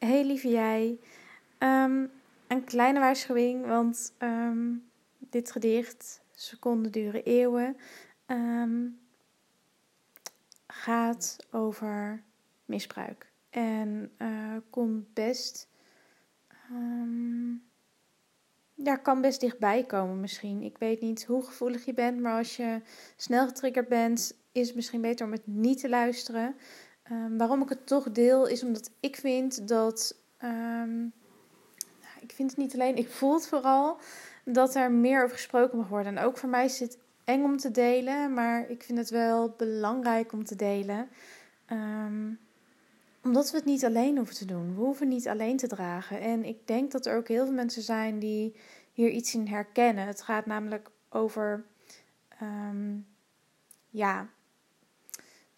Hey lieve jij. Ehm, een kleine waarschuwing, want ehm, dit gedicht, Seconden duren eeuwen, ehm, gaat over misbruik. En uh, komt best. ja, kan best dichtbij komen misschien. Ik weet niet hoe gevoelig je bent, maar als je snel getriggerd bent, is het misschien beter om het niet te luisteren. Um, waarom ik het toch deel, is omdat ik vind dat. Um, nou, ik vind het niet alleen, ik voel het vooral dat er meer over gesproken mag worden. En ook voor mij is het eng om te delen, maar ik vind het wel belangrijk om te delen. Um, omdat we het niet alleen hoeven te doen. We hoeven niet alleen te dragen. En ik denk dat er ook heel veel mensen zijn die hier iets in herkennen. Het gaat namelijk over. ja,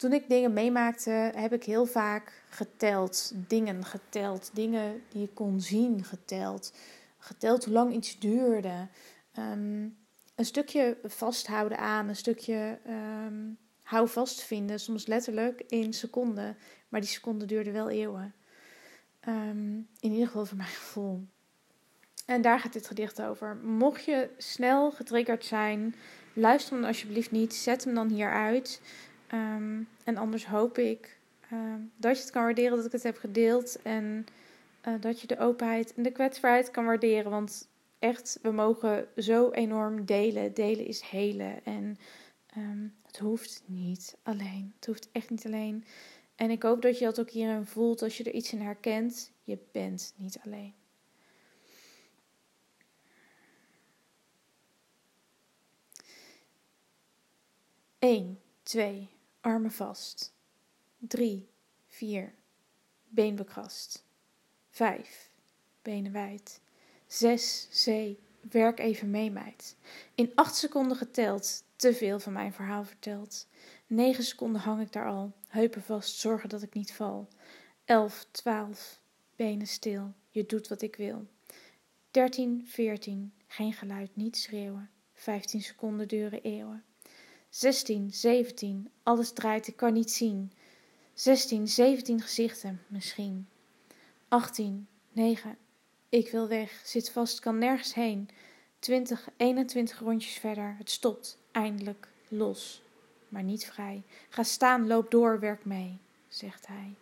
toen ik dingen meemaakte, heb ik heel vaak geteld. Dingen geteld. Dingen die ik kon zien geteld. Geteld hoe lang iets duurde. Um, een stukje vasthouden aan, een stukje um, hou vast vinden. Soms letterlijk in seconden. Maar die seconden duurden wel eeuwen. Um, in ieder geval voor mijn gevoel. En daar gaat dit gedicht over. Mocht je snel getriggerd zijn, luister dan alsjeblieft niet. Zet hem dan hier uit. Um, en anders hoop ik uh, dat je het kan waarderen dat ik het heb gedeeld. En uh, dat je de openheid en de kwetsbaarheid kan waarderen. Want echt, we mogen zo enorm delen. Delen is helen. En um, het hoeft niet alleen. Het hoeft echt niet alleen. En ik hoop dat je dat ook hierin voelt als je er iets in herkent. Je bent niet alleen. Eén, twee, armen vast. 3, 4, been bekrast. 5, benen wijd. 6, zee, werk even mee, meid. In 8 seconden geteld, te veel van mijn verhaal verteld. 9 seconden hang ik daar al, heupen vast, zorgen dat ik niet val. 11, 12, benen stil, je doet wat ik wil. 13, 14, geen geluid, niet schreeuwen. 15 seconden duren eeuwen. 16, 17, alles draait, ik kan niet zien. 16, 17 gezichten, misschien. 18, 9, ik wil weg, zit vast, kan nergens heen. 20, 21 rondjes verder, het stopt, eindelijk, los, maar niet vrij. Ga staan, loop door, werk mee, zegt hij.